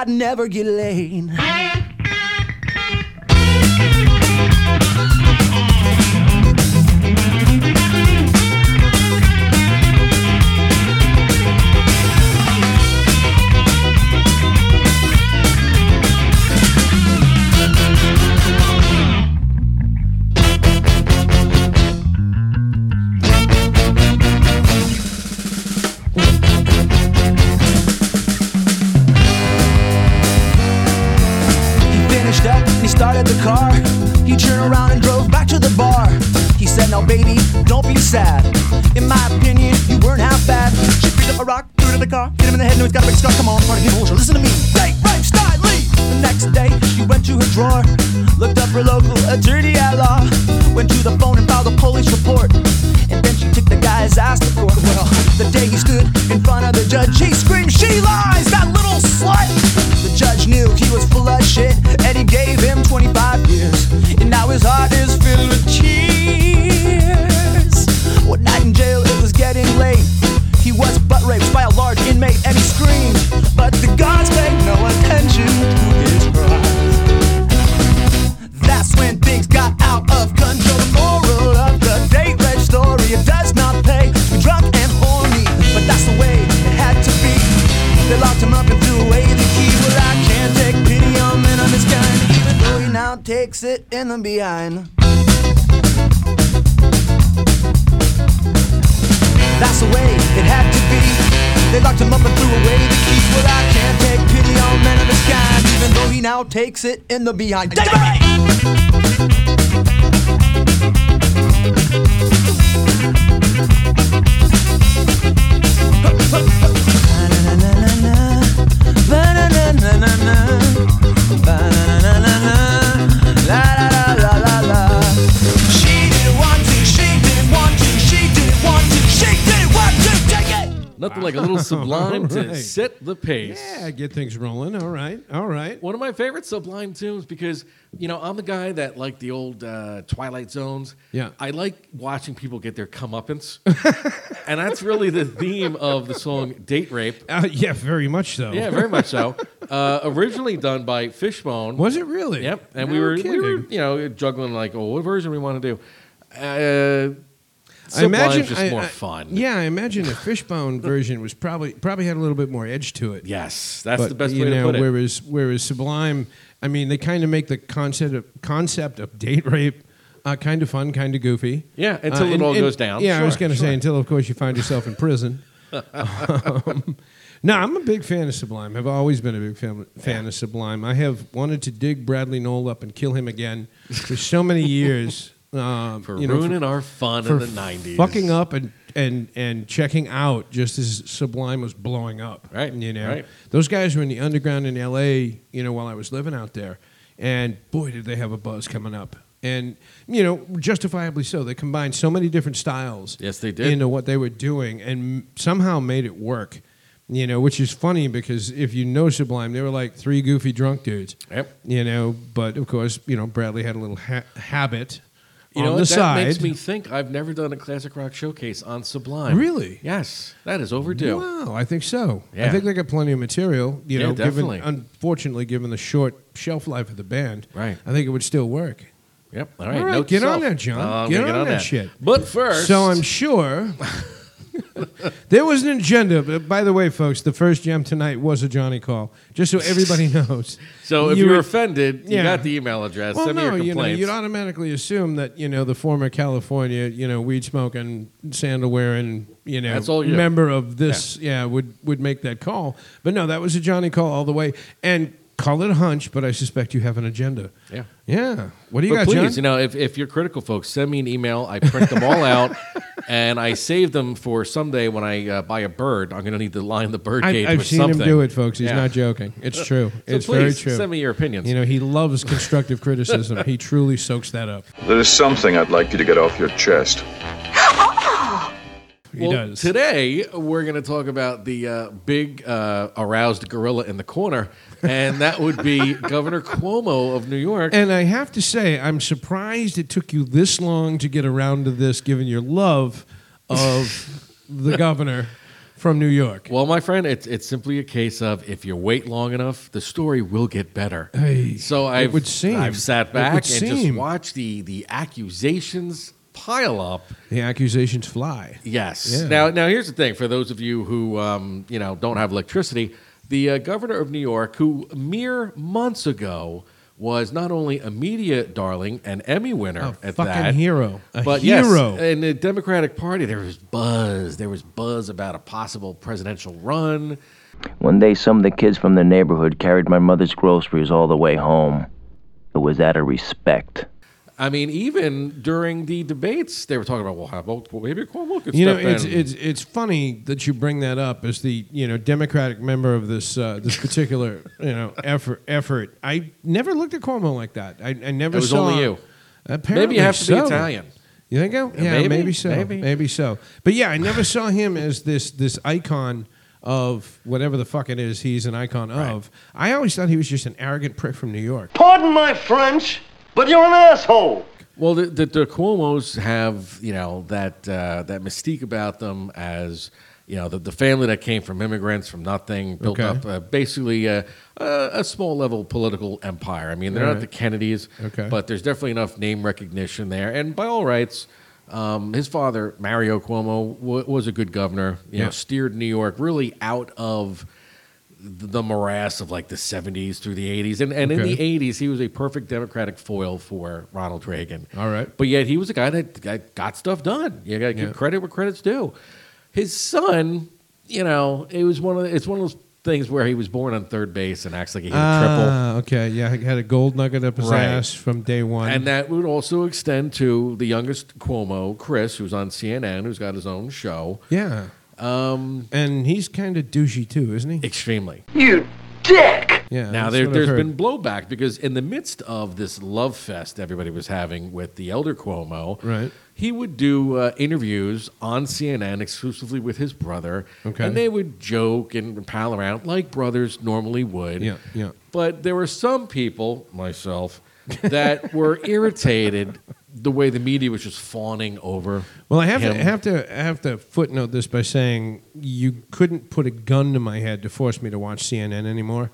I'd never get laid. takes it in the behind. That's the way it had to be. They locked him up and threw away the keys. Well, I can't take pity on men of this kind, even though he now takes it in the behind. David! Ba-na-na-na-na Nothing like a little Sublime to set the pace. Yeah, get things rolling. All right, all right. One of my favorite Sublime tunes because you know I'm the guy that like the old uh, Twilight Zones. Yeah, I like watching people get their comeuppance, and that's really the theme of the song "Date Rape." Uh, yeah, very much so. Yeah, very much so. Uh, originally done by Fishbone. Was it really? Yep. And no we were we were you know juggling like, oh, what version we want to do. Uh, I imagine just I- more I- fun. Yeah, I imagine the Fishbone version was probably probably had a little bit more edge to it. Yes, that's But, the best you way know, to put it. Whereas whereas Sublime, I mean, they kind of make the concept of concept of date rape uh, kind of fun, kind of goofy. Yeah, until Uh, it and- all and- goes down. Yeah, I was going to sure. say until, of course, you find yourself in prison. um, no, I'm a big fan of Sublime. I've always been a big fan, fan of Sublime. I have wanted to dig Bradley Nowell up and kill him again for so many years. Um, for you know, ruining our fun for in the '90s. fucking up and and and checking out just as Sublime was blowing up. Right, You know, right. those guys were in the underground in L.A. You know, while I was living out there, and boy, did they have a buzz coming up. And you know, justifiably so. They combined so many different styles. Yes, they did. into what they were doing, and somehow made it work. You know, which is funny because if you know Sublime, they were like three goofy drunk dudes. Yep. You know, but of course, you know, Bradley had a little ha- habit You on know the? That side. makes me think I've never done a classic rock showcase on Sublime. Really? Yes, that is overdue. Wow, I think so. I think they got plenty of material. You Yeah, know, definitely. given unfortunately given the short shelf life of the band, Right. I think it would still work. Yep. All right. All right, get on that, John. Oh, I'm Get gonna on that shit. But first, So I'm sure there was an agenda. But by the way, folks, the first jam tonight was a Johnny call, just so everybody knows. So if You are were- offended, you got the email address. Well, Send me no, you know, you'd automatically assume that you know the former California, you know, weed smoking, sandal wearing, you know, That's all you. member of this, yeah. would would make that call. But no, that was a Johnny call all the way, and call it a hunch. But I suspect you have an agenda. yeah. Yeah. What do you But got, please, John? you know, if, if you're critical, folks, send me an email. I print them all out, and I save them for someday when I uh, buy a bird. I'm going to need to line the bird cage I, I've with seen something. him do it, folks. He's Yeah. not joking. It's true. So it's please, very true. Send me your opinions. You know, he loves constructive criticism. He truly soaks that up. There is something I'd like you to get off your chest. He well, does. today we're going to talk about the uh, big uh, aroused gorilla in the corner, and that would be Governor Cuomo of New York. And I have to say, I'm surprised it took you this long to get around to this, given your love of the governor from New York. well, my friend, it's it's simply a case of if you wait long enough, the story will get better. Hey, so I've would seem. I've sat back and just watched the the accusations pile up. The accusations fly. Yes. Yeah. Now, now here's the thing: for those of you who um, you know don't have electricity, the uh, governor of New York, who mere months ago was not only a media darling, an Emmy winner A at fucking that, hero. A but hero. yes, in the Democratic Party, there was buzz. There was buzz about a possible presidential run. One day, some of the kids from the neighborhood carried my mother's groceries all the way home. It was out of respect. I mean, even during the debates, they were talking about, well, how about maybe Cuomo could You know, it's in. it's it's funny that you bring that up as the you know Democratic member of this uh, this particular you know effort effort. I never looked at Cuomo like that. I, I never It was saw. only you. Apparently maybe you have to be. Italian. You think so? Yeah, maybe, maybe, so. maybe. Maybe. so. But yeah, I never saw him as this this icon of whatever the fuck it is he's an icon of. I always thought he was just an arrogant prick from New York. Pardon my French, but you're an asshole. Well, the, the, the Cuomo's have you know that uh, that mystique about them as you know the, the family that came from immigrants from nothing built Okay. up uh, basically a, a, a small level political empire. I mean, they're not Right. the Kennedys, Okay. but there's definitely enough name recognition there. And by all rights, um, his father Mario Cuomo w- was a good governor. You Yeah. know, steered New York really out of the morass of like the 70s through the 80s. And, and in the 80s, he was a perfect Democratic foil for Ronald Reagan. All right. But yet he was a guy that got, stuff done. You got to give Yeah. credit where credit's due. His son, you know, it was one of the, it's one of those things where he was born on third base and acts like he hit a triple. Ah, okay. Yeah, he had a gold nugget up his Right. ass from day one. And that would also extend to the youngest Cuomo, Chris, who's on CNN, who's got his own show. yeah. Um, And he's kind of douchey too, isn't he? extremely. You dick! Yeah. Now that's there, what I've there's heard. been blowback because in the midst of this love fest everybody was having with the elder Cuomo, Right. he would do uh, interviews on CNN exclusively with his brother, Okay. and they would joke and pal around like brothers normally would. Yeah, yeah. But there were some people, myself, that were irritated the way the media was just fawning over. Well, I have him. to have to I have to footnote this by saying you couldn't put a gun to my head to force me to watch CNN anymore.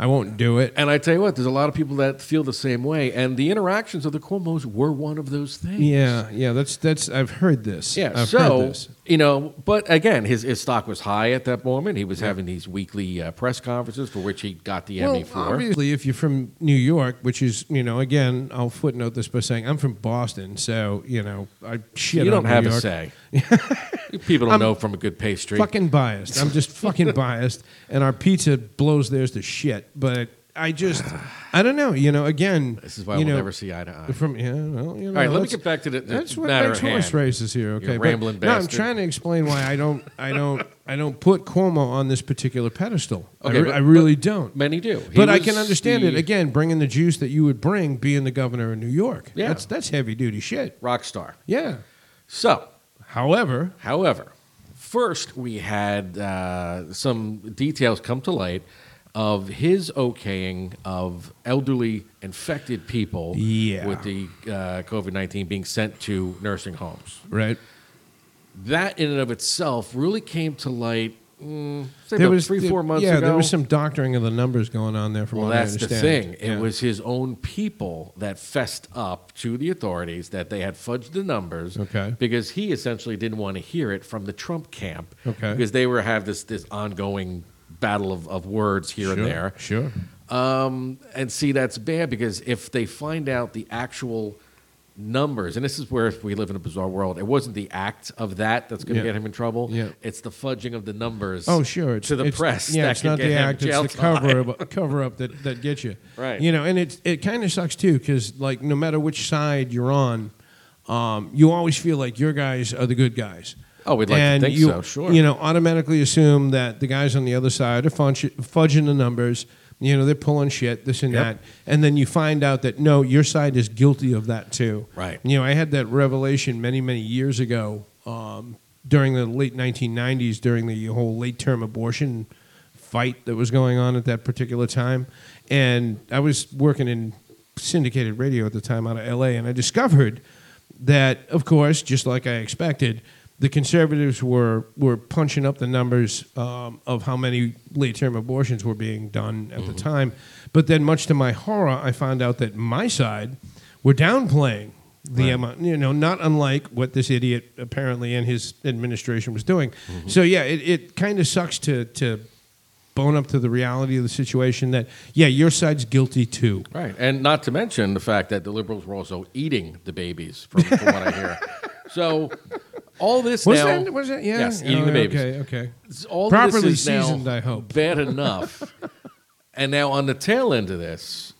I won't do it. And I tell you what, there's a lot of people that feel the same way, and the interactions of the Cuomo's were one of those things. Yeah, yeah. That's that's. I've heard this. Yeah, I've so heard this. You know, but again, his, his stock was high at that moment. He was having these weekly uh, press conferences for which he got the Emmy for. obviously, if you're from New York, which is you know, again, I'll footnote this by saying I'm from Boston, so you know, I shit. you don't have New a say. People don't I'm know from a good pastry. Fucking biased. I'm just fucking biased, and our pizza blows theirs to shit. But I just, I don't know. You know, again, This is why you we'll know, never see eye to eye. From yeah, well, you know, All right, let me get back to the, the That's what matter makes horse races here. Okay, You but- rambling no, I'm trying to explain why I don't, I don't, I don't put Cuomo on this particular pedestal. I Okay, re- but- I really don't. Many do. He But I can understand it again, bringing the juice that you would bring, being the governor of New York. Yeah. that's that's heavy duty shit. Rock star. Yeah. So, however, however, first we had uh, some details come to light of his okaying of elderly infected people Yeah. with the uh, COVID nineteen being sent to nursing homes. Right. That in and of itself really came to light. Mm, say there was three, there- four months yeah, ago. there was some doctoring of the numbers going on there. From Well, what I that's the understand. thing. It was his own people that fessed up to the authorities that they had fudged the numbers. Okay. Because he essentially didn't want to hear it from the Trump camp. Okay. Because they were have this this ongoing battle of, of words here and there. Sure. Um, and see, that's bad because if they find out the actual numbers, and this is where we live in a bizarre world, it wasn't the act of that that's going to Yeah. get him in trouble. Yeah. It's the fudging of the numbers. Oh, sure. It's, to the it's- press. Yeah, that it's not get the act; it's the cover up, cover up that, that gets you. Right. You know, and it it kind of sucks too because like no matter which side you're on, um, you always feel like your guys are the good guys. Oh, we'd like to and think you, so, sure. You know, automatically assume that the guys on the other side are fudging the numbers. You know, they're pulling shit, this and Yep. that, and then you find out that no, your side is guilty of that too. Right. You know, I had that revelation many, many years ago um, during the late 1990s, during the whole late term abortion fight that was going on at that particular time. And I was working in syndicated radio at the time out of LA, and I discovered that, of course, just like I expected, the conservatives were, were punching up the numbers um, of how many late term abortions were being done at the time. But then, much to my horror, I found out that my side were downplaying the Right. amount, you know, not unlike what this idiot apparently and his administration was doing. So, yeah, it, it kind of sucks to, to bone up to the reality of the situation that, yeah, your side's guilty too. Right, and not to mention the fact that the liberals were also eating the babies, from, from what I hear. So all this Was now, that- was that- yeah? yes, eating Oh, the babies. okay, okay. All Properly this is now seasoned, I hope. Bad enough, and now on the tail end of this,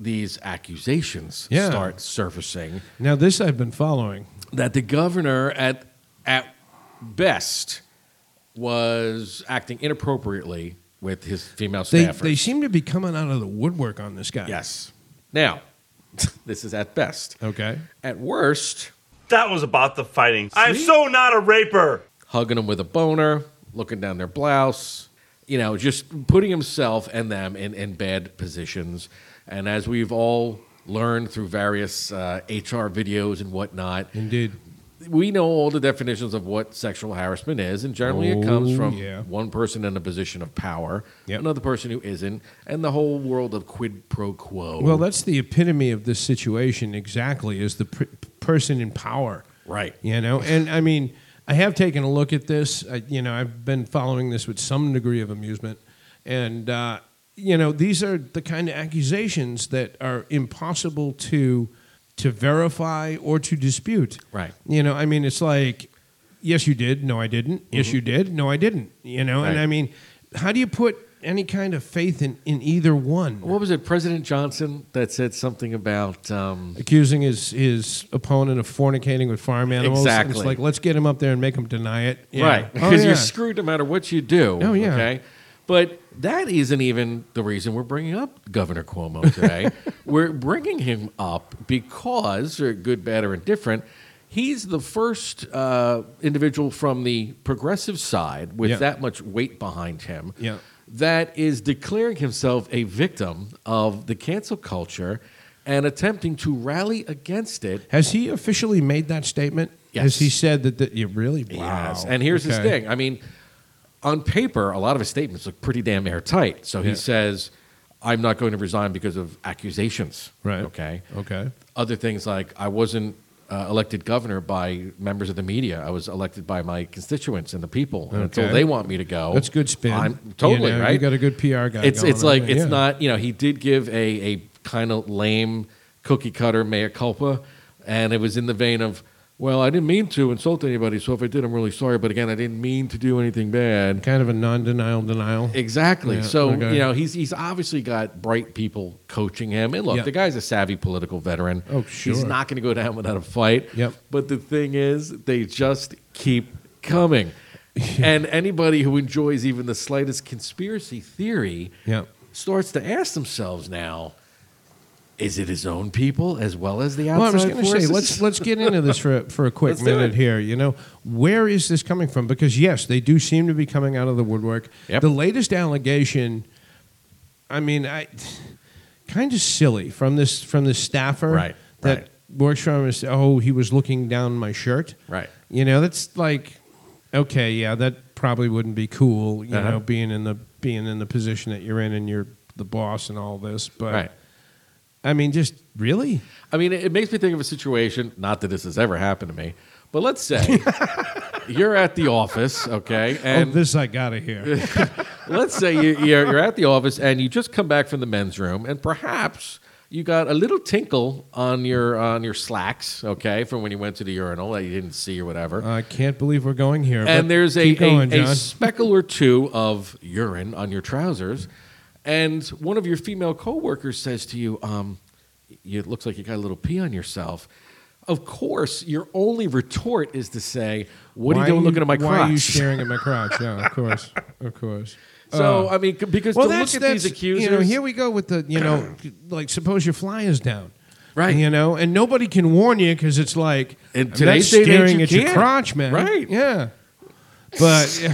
these accusations Yeah. start surfacing Now, this I've been following. that the governor at at best was acting inappropriately with his female They, staffers. they seem to be coming out of the woodwork on this guy. Yes. Now, this is at best. Okay. At worst, That was about the fighting. I'm so not a raper. hugging them with a boner, looking down their blouse, you know, just putting himself and them in, in bad positions. And as we've all learned through various uh, HR videos and whatnot, Indeed. we know all the definitions of what sexual harassment is, and generally it comes Oh, from yeah. one person in a position of power, Yep. another person who isn't, and the whole world of quid pro quo. Well, that's the epitome of this situation exactly is the pr- person in power. right. You know, and I mean, I have taken a look at this. I, you know, I've been following this with some degree of amusement, and uh, you know, these are the kind of accusations that are impossible to to verify or to dispute. Right. You know, I mean, it's like, yes, you did. No, I didn't. Yes, you did. No, I didn't. You know, and Mm-hmm. I mean, how do you put any kind of faith in, in either one? What was it, President Johnson, that said something about um, accusing his his opponent of fornicating with farm animals. Exactly. It's like let's get him up there and make him deny it. Yeah. Right. Oh, Because yeah. you're screwed no matter what you do. Oh, yeah. Okay. But that isn't even the reason we're bringing up Governor Cuomo today. we're bringing him up because, or good, bad, or indifferent, he's the first uh, individual from the progressive side with Yeah. that much weight behind him Yeah. That is declaring himself a victim of the cancel culture and attempting to rally against it Has he officially made that statement? Yes. Has he said that? that you really? Wow. Yes. And here's his thing. I mean, on paper, a lot of his statements look pretty damn airtight. So he Yeah. says, I'm not going to resign because of accusations. Right. Okay. Okay. Other things like I wasn't uh, elected governor by members of the media. I was elected by my constituents and the people. And until they want me to go, That's good spin. I'm totally You know, right. you got a good PR guy It's it's like there, it's yeah. not you know he did give a a kind of lame cookie cutter mea culpa, and it was in the vein of. Well, I didn't mean to insult anybody, so if I did, I'm really sorry. But again, I didn't mean to do anything bad. Kind of a non-denial denial. Exactly. Yeah, so okay. you know he's he's obviously got bright people coaching him. And look, Yeah. the guy's a savvy political veteran. Oh, sure. He's not going to go down without a fight. Yep. But the thing is, they just keep coming. and anybody who enjoys even the slightest conspiracy theory Yeah. starts to ask themselves now. Is it his own people as well as the outside Well, I was going to say let's let's get into this for a, for a quick minute here. You know, where is this coming from? Because yes, they do seem to be coming out of the woodwork. Yep. The latest allegation, I mean, I kind of silly from this from this staffer Right, that right. works from us. Oh, he was looking down my shirt. Right. You know, that's like, okay, yeah, that probably wouldn't be cool. You Uh-huh. know, being in the being in the position that you're in and you're the boss and all this, but. Right. I mean, just really? I mean, it, makes me think of a situation. Not that this has ever happened to me, but let's say you're at the office, okay, oh, and oh, this I gotta hear. let's say you, you're, you're at the office and you just come back from the men's room, and perhaps you got a little tinkle on your on your slacks, okay, from when you went to the urinal that you didn't see or whatever. I can't believe we're going here. but and there's a, going, a, a speckle or two of urine on your trousers, and one of your female coworkers says to you, um, "It looks like you got a little pee on yourself." Of course, your only retort is to say, "What Why are you doing looking at my crotch?" Why are you staring at my crotch? Yeah, of course, of course. So Uh, I mean, because well, to look at these accusers, You know, here we go with the, you know, like suppose your fly is down. Right. You know, and nobody can warn you because it's like In that's today's day and age, staring at your can't. crotch, man. Right. Yeah. But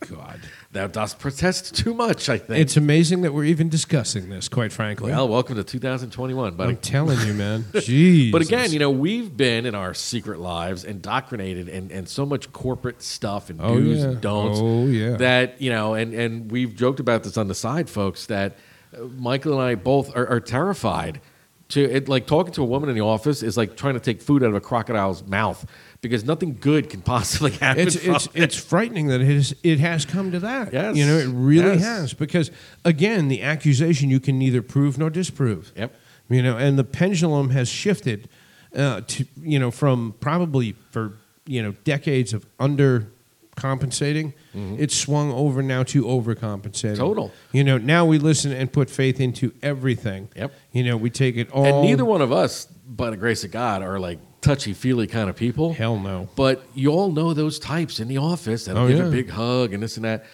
God, thou dost protest too much. I think. it's amazing that we're even discussing this. Quite frankly, well, welcome to 2021, buddy. I'm telling you, man. Jeez. But again, you know, we've been in our secret lives indoctrinated and, and so much corporate stuff and Oh, do's yeah. and don'ts. Oh, yeah. That, you know, and, and we've joked about this on the side, folks, that uh, Michael and I both are, are terrified to, it, like, talking to a woman in the office is like trying to take food out of a crocodile's mouth because nothing good can possibly happen. it's it's it. it's frightening that it has it has come to that. Yes. You know, it really Yes. has because again, the accusation you can neither prove nor disprove. Yep. You know, and the pendulum has shifted uh, to you know from probably for you know decades of under compensating, it's swung over now to overcompensating. Mm-hmm. Total. You know, now we listen and put faith into everything. Yep. You know, we take it all. And neither one of us, by the grace of God, are like touchy feely kind of people. Hell no. But you all know those types in the office that'll Oh, give yeah. a big hug and this and that.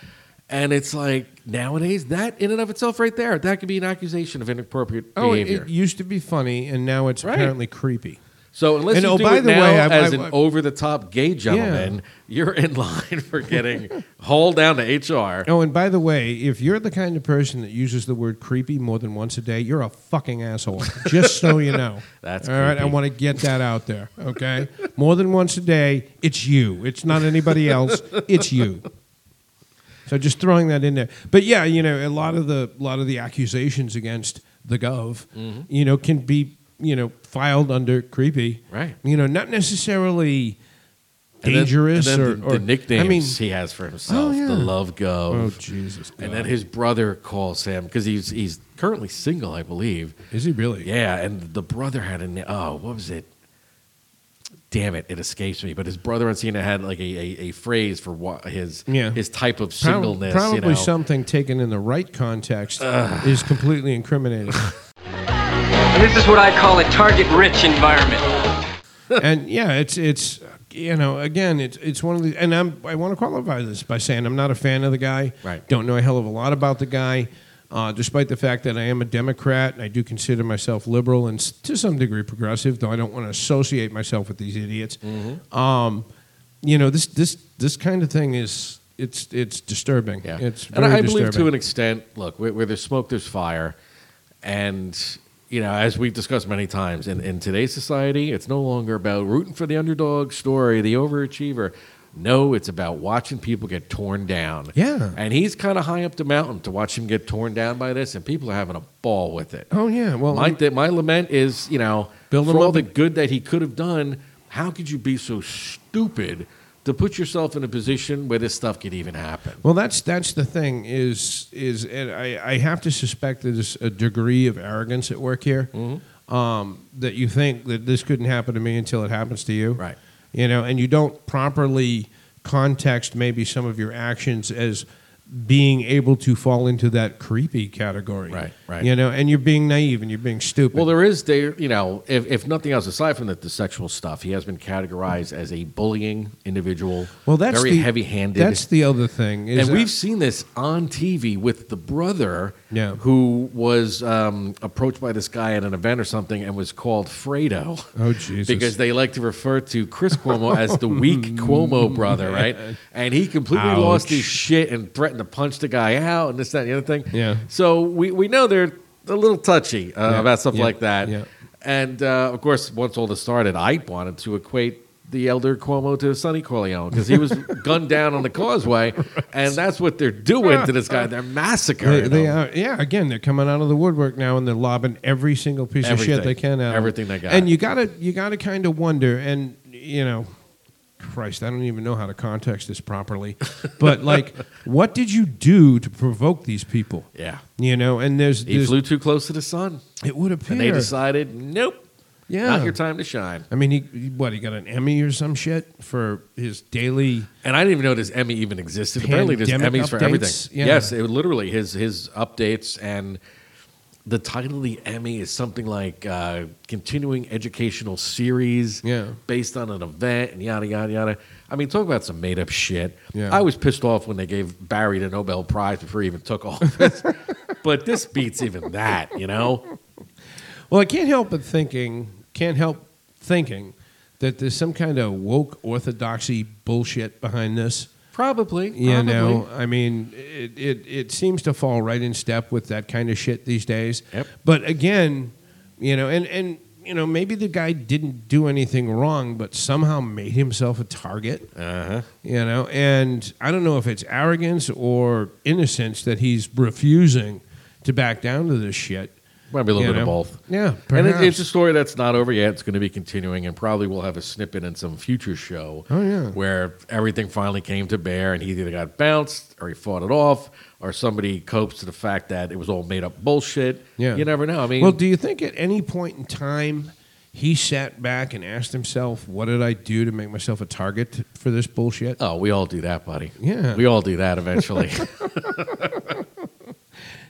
And it's like nowadays, that in and of itself, right there, that could be an accusation of inappropriate Oh, it, behavior. it used to be funny, and now it's Right. apparently creepy. So unless and you oh, do by it the now way, I- as I- an over-the-top gay gentleman, you're in line for getting hauled down to HR. Oh, and by the way, if you're the kind of person that uses the word creepy more than once a day, you're a fucking asshole. Just so you know. That's all right. I want to get that out there. Okay, more than once a day, it's you. It's not anybody else. It's you. So just throwing that in there. But yeah, you know, a lot of the a lot of the accusations against the gov, Mm-hmm. you know, can be you know filed under creepy. Right. You know, not necessarily And then- dangerous and then or, the, or the nicknames I mean, he has for himself, Oh, yeah. the Love Gov. Oh, Jesus And then his brother calls him because he's he's currently single, I believe. is he really? Yeah, and the brother had a oh, what was it? Damn it, it escapes me. But his brother on CNN had like a, a, a phrase for what his Yeah. his type of singleness. Probably you know. something taken in the right context is completely incriminating. And this is what I call a target rich environment. and yeah, it's it's you know again it's it's one of the and I'm I want to qualify this by saying I'm not a fan of the guy. Right. Don't know a hell of a lot about the guy. Uh, despite the fact that I am a Democrat and I do consider myself liberal and to some degree progressive, though I don't want to associate myself with these idiots. Mm-hmm. Um, you know this this this kind of thing is it's it's disturbing. Yeah, It's and very I believe to an extent. Look, where, where there's smoke, there's fire, and you know, as we've discussed many times, in, in today's society, it's no longer about rooting for the underdog story, the overachiever. No, it's about watching people get torn down. Yeah. And he's kind of high up the mountain to watch him get torn down by this, and people are having a ball with it. Oh yeah. Well, my, th- my lament is, you know, Build for all the good that he could have done, how could you be so stupid to put yourself in a position where this stuff could even happen? Well, that's that's the thing is is and I, I have to suspect there's a degree of arrogance at work here. Mm-hmm. Um, that you think that this couldn't happen to me until it happens to you, Right. You know, and you don't properly context maybe some of your actions as being able to fall into that creepy category, Right, right. You know, and you're being naive and you're being stupid. Well, there is there, you know, if, if nothing else, aside from the, the sexual stuff, he has been categorized as a bullying individual. well, that's very the, heavy-handed. That's the other thing. And that- we've seen this on TV with the brother Yeah. who was um, approached by this guy at an event or something and was called Fredo. Oh, Jesus. Because they like to refer to Chris Cuomo as the weak Cuomo brother, right? And he completely lost his shit and threatened to punch the guy out and this, that, and the other thing. Yeah. So we, we know they're a little touchy uh, Yeah, about stuff yeah, like that. yeah. And uh, of course, once all this started, I wanted to equate the elder Cuomo to Sonny Corleone because he was gunned down on the causeway, and that's what they're doing to this guy. They're massacring they him. are, yeah. Again, they're coming out of the woodwork now, and they're lobbing every single piece of shit they can out. Everything they got. And you gotta, you gotta kind of wonder, and you know, Christ, I don't even know how to context this properly, but like, what did you do to provoke these people? Yeah. You know, and there's, He there's flew too close to the sun, it would appear, and they decided, nope, yeah, not your time to shine. I mean, he what he got an Emmy or some shit for his daily. And I didn't even know this Emmy even existed. Apparently, there's Emmys for everything. Yeah. Yes, it literally his his updates and the title of the Emmy is something like uh, continuing educational series Yeah. based on an event and yada yada yada. I mean, talk about some made up shit. Yeah. I was pissed off when they gave Barry the Nobel Prize before he even took office. but this beats even that, you know. Well, I can't help but thinking, can't help thinking that there's some kind of woke orthodoxy bullshit behind this. Probably, You probably. know, I mean, it, it, it seems to fall right in step with that kind of shit these days. Yep. But again, you know, and, and you know, maybe the guy didn't do anything wrong, but somehow made himself a target. Uh huh. You know, and I don't know if it's arrogance or innocence that he's refusing to back down to this shit. Might be a little bit of both. Yeah, and it, it's a story that's not over yet. It's going to be continuing, and probably we'll have a snippet in some future show. Oh, yeah. where everything finally came to bear, and he either got bounced, or he fought it off, or somebody copes to the fact that it was all made up bullshit. Yeah. you never know. I mean, well, do you think at any point in time he sat back and asked himself, "What did I do to make myself a target for this bullshit?" oh, we all do that, buddy. Yeah. we all do that eventually.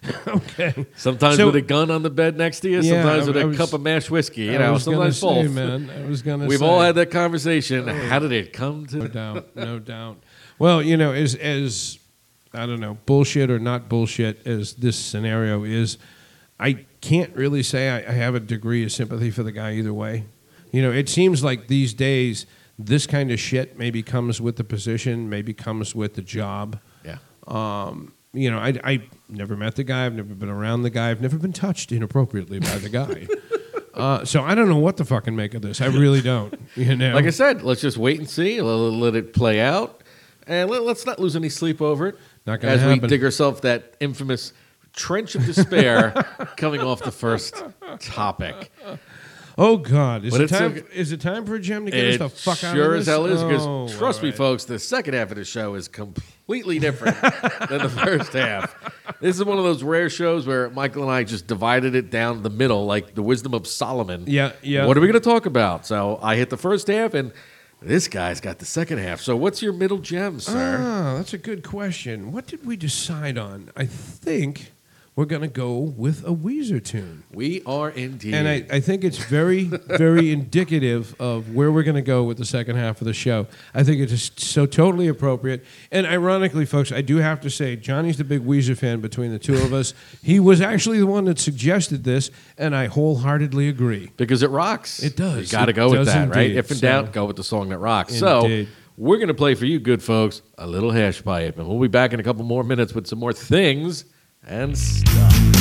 okay. sometimes So- with a gun on the bed next to you, Yeah, sometimes I- with a was- cup of mashed whiskey. You I know, sometimes say, both. man. I was gonna We've say. all had that conversation. How did it come to? No doubt, no doubt. Well, you know, as as I don't know, bullshit or not bullshit as this scenario is, I can't really say I, I have a degree of sympathy for the guy either way. You know, it seems like these days this kind of shit maybe comes with the position, maybe comes with the job. Yeah. Um, you know, I I never met the guy. I've never been around the guy. I've never been touched inappropriately by the guy. uh, so I don't know what to fucking make of this. I really don't. You know, Like I said, let's just wait and see. Let, let it play out, and let, us not lose any sleep over it. Not gonna as we dig ourselves that infamous trench of despair coming off the first topic. Oh God! Is But it it's time? a- is it time for Jim to get us the fuck out sure of as this? hell is because Oh, trust me, right. folks, the second half of the show is completely different than the first half. This is one of those rare shows where Michael and I just divided it down the middle, like the wisdom of Solomon. Yeah, yeah. What are we going to talk about? So I hit the first half, and this guy's got the second half. So what's your middle gem, sir? Ah, that's a good question. What did we decide on? I think we're gonna go with a Weezer tune, we are indeed. and I, I think it's very, very indicative of where we're gonna go with the second half of the show. I think it's just so totally appropriate. And ironically, folks, I do have to say, Johnny's the big Weezer fan between the two of us. He was actually the one that suggested this, and I wholeheartedly agree. because it rocks. It does. You got to go with that, right? If in So- doubt, go with the song that rocks. So we're going to play for you, good folks, a little hash pipe, and we'll be back in a couple more minutes with some more things and stuff.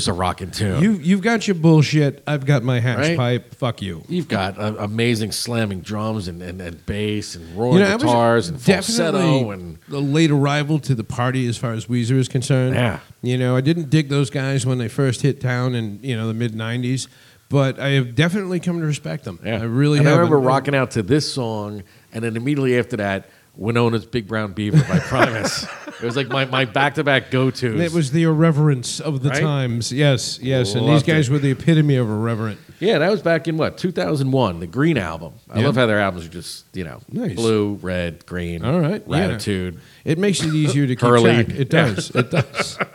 Just a rocking tune. You you've got your bullshit. I've got my hash Right? pipe. Fuck you. You've got uh, amazing slamming drums and, and, and bass and roaring You know, I was guitars and falsetto and a late arrival to the party as far as Weezer is concerned. Yeah. You know, I didn't dig those guys when they first hit town in you know the mid '90s, but I have definitely come to respect them. I really And I remember rocking out to this song, and then immediately after that, Winona's Big Brown Beaver by Primus. it was like my, my back-to-back go-tos. It was the irreverence of the Right? times. Yes, yes. And these Loved guys it. were the epitome of irreverent. Yeah, that was back in what 2001, the Green album. I Yeah. love how their albums are just you know Nice. blue, red, green. All right, yeah. Raditude. It makes it easier to keep Hurley. track. It does. It does.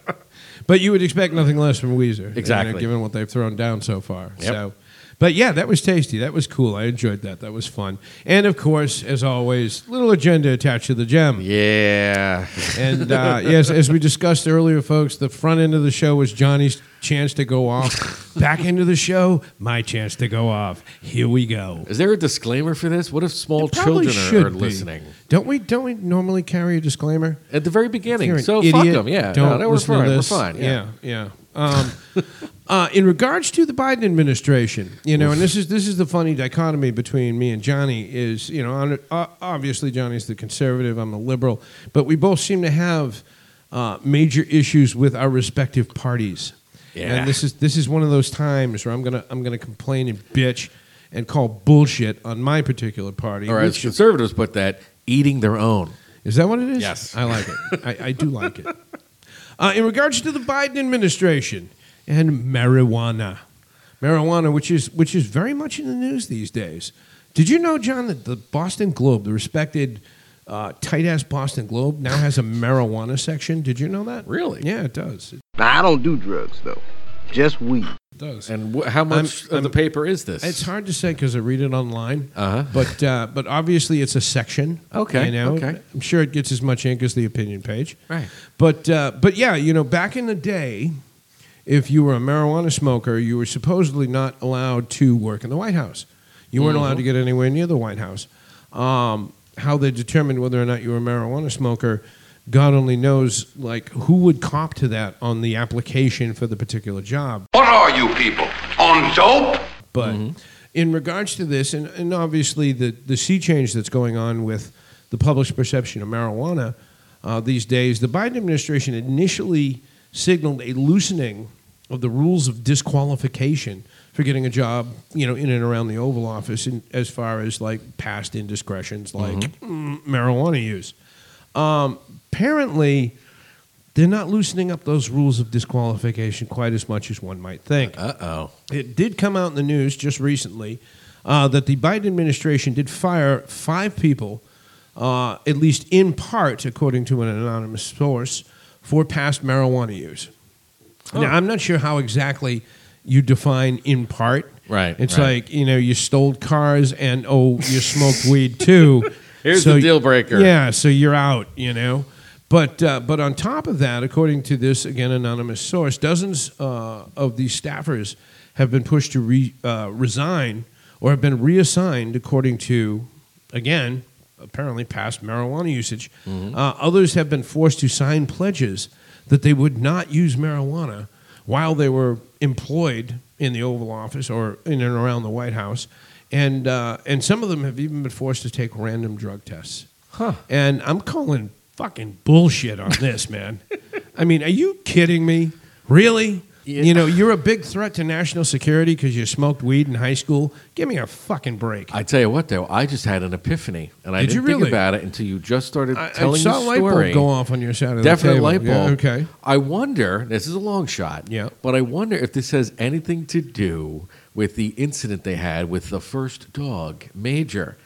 But you would expect nothing less from Weezer, you know, Exactly. given what they've thrown down so far. Yep. So, but yeah, that was tasty. That was cool. I enjoyed that. That was fun. And of course, as always, little agenda attached to the gem. Yeah. And uh, yes, as we discussed earlier, folks, the front end of the show was Johnny's chance to go off. Back into the show, my chance to go off. Here we go. Is there a disclaimer for this? What if small Probably children are, should are be. listening? Don't we? Don't we normally carry a disclaimer At the very If beginning. you're an So idiot, fuck them. Yeah. Don't no, no, we're listen to fine. We're this. fine. Yeah, yeah. Um, uh, in regards to the Biden administration, you know, and this is this is the funny dichotomy between me and Johnny is, you know, on, uh, obviously Johnny's the conservative, I'm the liberal, but we both seem to have uh, major issues with our respective parties. Yeah. And this is this is one of those times where I'm gonna I'm gonna complain and bitch and call bullshit on my particular party. Or as conservatives put that, eating their own. is that what it is? Yes. I like it. I, I do like it. Uh, in regards to the Biden administration and marijuana, marijuana, which is which is very much in the news these days. Did you know, John, that the Boston Globe, the respected uh, tight ass Boston Globe, now has a marijuana section? Did you know that? Really? Yeah, it does. Now, I don't do drugs, though. Just weed. does. And wh- how much I'm- of the paper is this? It's hard to say because I read it online. Uh-huh. But uh, but obviously it's a section. Okay, You know, okay. I'm sure it gets as much ink as the opinion page. Right. But uh, but yeah, you know, back in the day, if you were a marijuana smoker, you were supposedly not allowed to work in the White House. You weren't allowed to get anywhere near the White House. Um, how they determined whether or not you were a marijuana smoker, God only knows. Like who would cop to that on the application for the particular job. What are you people? On dope? But in regards to this, and, and obviously the, the sea change that's going on with the public's perception of marijuana uh, these days, the Biden administration initially signaled a loosening of the rules of disqualification for getting a job, you know, in and around the Oval Office, in, as far as like past indiscretions like mm, marijuana use. Um, apparently, they're not loosening up those rules of disqualification quite as much as one might think. Uh oh. It did come out in the news just recently uh, that the Biden administration did fire five people, uh, at least in part, according to an anonymous source, for past marijuana use. Now, I'm not sure how exactly you define in part. Right, It's right. like, you know, you stole cars and, oh, you smoked weed too. Here's the deal breaker. Yeah, so you're out, you know. But uh, but on top of that, according to this again anonymous source, dozens uh, of these staffers have been pushed to re, uh, resign or have been reassigned, according to again apparently past marijuana usage. Mm-hmm. Uh, others have been forced to sign pledges that they would not use marijuana while they were employed in the Oval Office or in and around the White House, and uh, and some of them have even been forced to take random drug tests. Huh. And I'm calling fucking bullshit on this, man. I mean, are you kidding me? Really? You know, you're a big threat to national security because you smoked weed in high school. Give me a fucking break. I tell you what, though, I just had an epiphany, and I Did you didn't think really? about it until you just started I, I telling saw a the light story. bulb go off on your side of Definite the table. light Yeah, bulb. okay. I wonder. This is a long shot. Yeah. But I wonder if this has anything to do with the incident they had with the first dog, Major,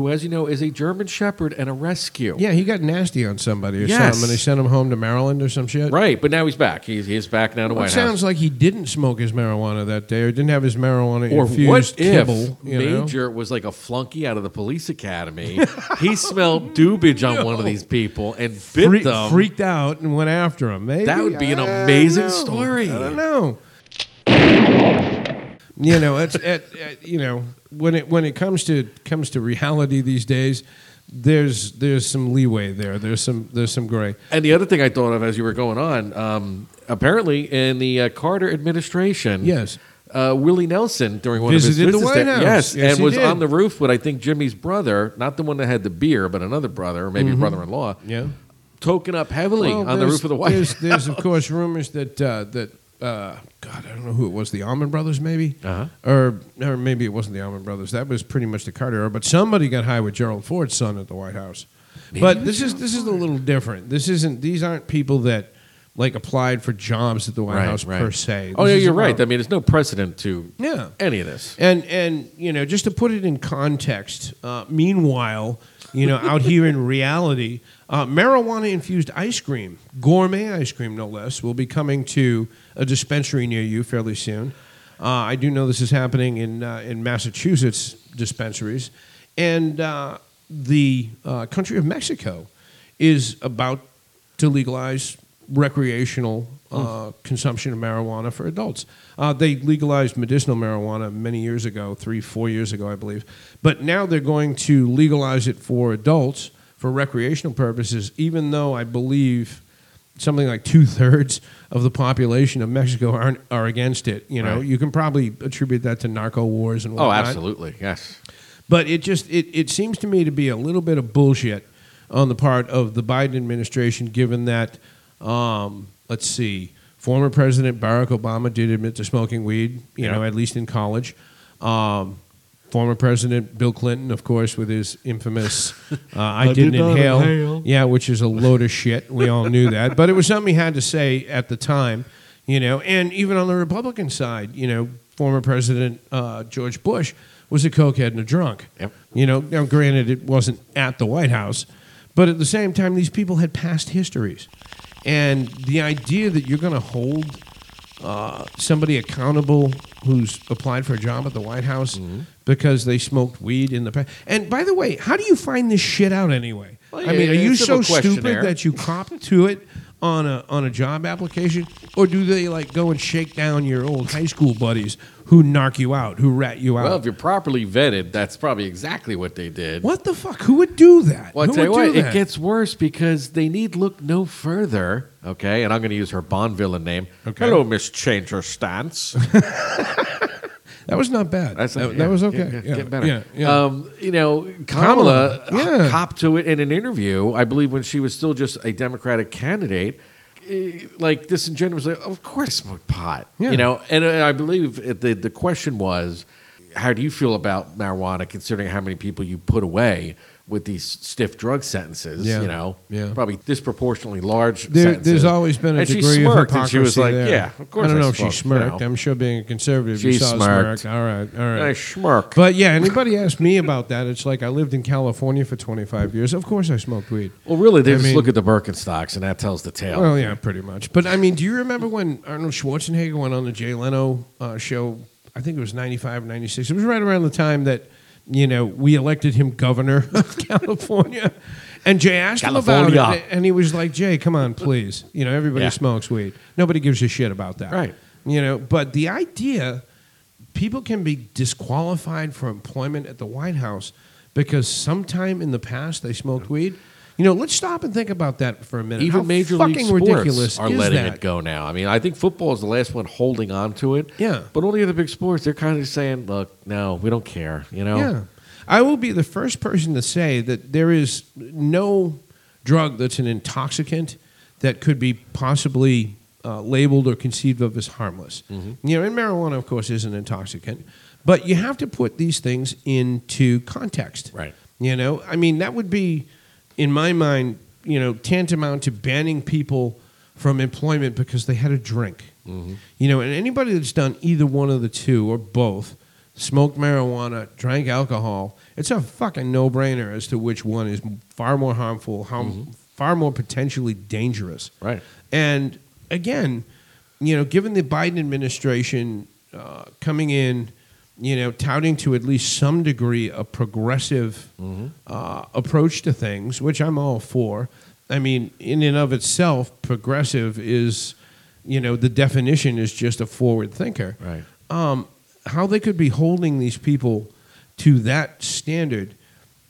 who, as you know, is a German Shepherd and a rescue. Yeah, he got nasty on somebody or Yes. something, and they sent him home to Maryland or some shit. Right, but now he's back. He's, he's back now to Well, it White sounds House. like he didn't smoke his marijuana that day, or didn't have his marijuana Or infused what if kibble. You know? Major was like a flunky out of the police academy? he smelled doobage on one of these people and bit Freak- them. freaked out and went after him. Maybe That would be an I don't amazing know. story. I don't know. You know, it's at, you know when it when it comes to comes to reality these days, there's there's some leeway there. There's some there's some gray. And the other thing I thought of as you were going on, um, apparently in the uh, Carter administration, Yes. uh, Willie Nelson during one Visited of his visits the White House. yes, Yes, and was did. on the roof with I think Jimmy's brother, not the one that had the beer, but another brother, or maybe Mhm. brother-in-law, Yeah. token up heavily Well, on the roof of the White there's, House. There's of course rumors that uh, that uh, God, I don't know who it was, the Allman Brothers, maybe, Uh-huh. or or maybe it wasn't the Allman Brothers. That was pretty much the Carter era. But somebody got high with Gerald Ford's son at the White House. Maybe but this is this is a little different. This isn't. These aren't people that like applied for jobs at the White Right, House right. per se. Oh yeah, you're right. I mean, there's no precedent to Yeah. any of this. And and you know, just to put it in context, uh, meanwhile, you know, out here in reality, uh, marijuana infused ice cream, gourmet ice cream, no less, will be coming to a dispensary near you fairly soon. Uh, I do know this is happening in uh, in Massachusetts dispensaries, and uh, the uh, country of Mexico is about to legalize recreational uh, consumption of marijuana for adults. Uh, they legalized medicinal marijuana many years ago, three, four years ago, I believe. But now they're going to legalize it for adults for recreational purposes, even though I believe something like two thirds of the population of Mexico aren't, are against it. You know, Right. you can probably attribute that to narco wars and whatnot. Oh, absolutely, yes. But it just it, it seems to me to be a little bit of bullshit on the part of the Biden administration, given that um, let's see, former President Barack Obama did admit to smoking weed, you Yeah. know, at least in college. Um, former President Bill Clinton, of course, with his infamous uh, "I, I didn't did inhale. inhale. yeah, which is a load of shit. We all knew that, but it was something he had to say at the time, you know. And even on the Republican side, you know, former President uh, George Bush was a cokehead and a drunk. Yep. You know, now granted, it wasn't at the White House, but at the same time, these people had past histories, and the idea that you're going to hold uh, somebody accountable who's applied for a job at the White House Mm-hmm. Because they smoked weed in the past. And by the way, how do you find this shit out anyway? Well, I mean, yeah, are you so stupid that you cop to it on a on a job application, or do they like go and shake down your old high school buddies who narc you out, who rat you out? Well, if you're properly vetted, that's probably exactly what they did. what the fuck? Who would do that? Well, I tell you what, it gets worse because they need look no further. Okay, and I'm going to use her Bond villain name. Okay. Hello, Miss Change Your Stance. that was not bad. That's that, yeah, that was yeah, okay. yeah, Yeah, get better. yeah, yeah. Um, you know, Kamala, Kamala, yeah. copped to it in an interview. I believe when she was still just a Democratic candidate. eh, Like disingenuously, of course, I smoke pot. Yeah. You know, and uh, I believe the the question was, how do you feel about marijuana, considering how many people you put away with these stiff drug sentences? Yeah. You know, Yeah. probably disproportionately large. There, sentences. there's always been a and she degree of hypocrisy and she was like, there. "Yeah, of course." I don't know if smoke," she you know. smirked. I'm sure being a conservative, you She saw a smirked. smirk. All right, all right. I smirk. But yeah, anybody asked me about that? It's like I lived in California for 25 years. Of course, I smoked weed. Well, really, they I just mean- look at the Birkenstocks, and that tells the tale. Well, yeah, pretty much. But I mean, do you remember when Arnold Schwarzenegger went on the Jay Leno uh, show? I think it was 95 or 96. It was right around the time that, you know, we elected him governor of California. And Jay asked him about it. And he was like, Jay, come on, please. You know, everybody Yeah. smokes weed. Nobody gives a shit about that. Right. You know, but the idea people can be disqualified for employment at the White House because sometime in the past they smoked weed. You know, let's stop and think about that for a minute. Even How Major fucking League Sports ridiculous are letting that? it go now. I mean, I think football is the last one holding on to it. Yeah. But all the other big sports, they're kind of saying, "Look, no, we don't care." You know. Yeah. I will be the first person to say that there is no drug that's an intoxicant that could be possibly uh, labeled or conceived of as harmless. Mm-hmm. You know, and marijuana, of course, is an intoxicant, but you have to put these things into context. Right. You know, I mean, that would be, in my mind, you know, tantamount to banning people from employment because they had a drink. Mm-hmm. You know, and anybody that's done either one of the two or both, smoked marijuana, drank alcohol, it's a fucking no brainer as to which one is far more harmful, how, far more potentially dangerous. Right. And again, you know, given the Biden administration uh, coming in, you know, touting to at least some degree a progressive uh, approach to things, which I'm all for. I mean, in and of itself, progressive is, you know, the definition is just a forward thinker. Right. Um, how they could be holding these people to that standard